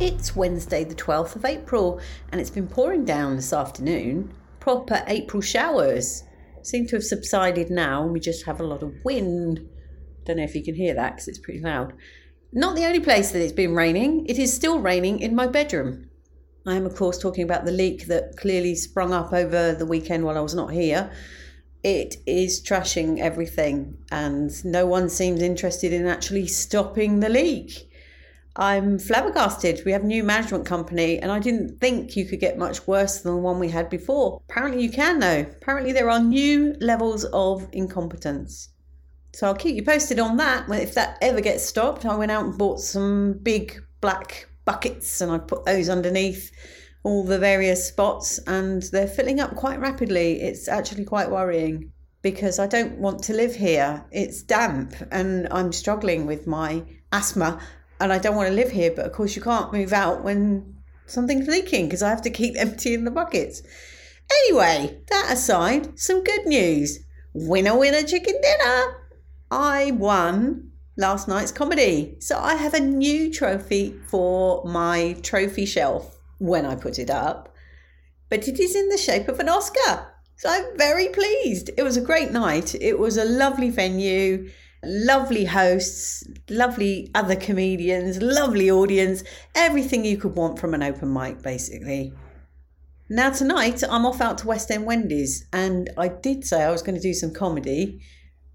It's Wednesday, the 12th of April, and it's been pouring down this afternoon. Proper April showers. Seem to have subsided now, and we just have a lot of wind. Don't know if you can hear that because it's pretty loud. Not the only place that it's been raining, it is still raining in my bedroom. I am, of course, talking about the leak that clearly sprung up over the weekend while I was not here. It is trashing everything, and no one seems interested in actually stopping the leak. I'm flabbergasted. We have new management company, and I didn't think you could get much worse than the one we had before. Apparently, you can, though. Apparently, there are new levels of incompetence. So I'll keep you posted on that. If that ever gets stopped, I went out and bought some big black buckets and I put those underneath all the various spots, and they're filling up quite rapidly. It's actually quite worrying because I don't want to live here. It's damp, and I'm struggling with my asthma and I don't want to live here, but of course you can't move out when something's leaking because I have to keep emptying the buckets. Anyway, that aside, some good news. Winner, winner, chicken dinner. I won last night's comedy. So I have a new trophy for my trophy shelf when I put it up, but it is in the shape of an Oscar. So I'm very pleased. It was a great night. It was a lovely venue lovely hosts, lovely other comedians, lovely audience, everything you could want from an open mic, basically. Now, tonight I'm off out to West End Wendy's, and I did say I was going to do some comedy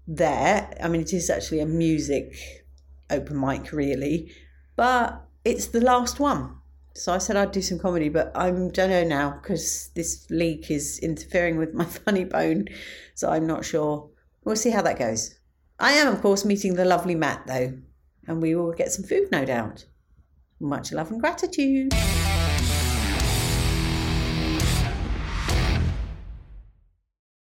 there. I mean, it is actually a music open mic, really, but it's the last one. So I said I'd do some comedy, but I don't know now because this leak is interfering with my funny bone, so I'm not sure. We'll see how that goes. I am, of course, meeting the lovely Matt, though, and we will get some food, no doubt. Much love and gratitude.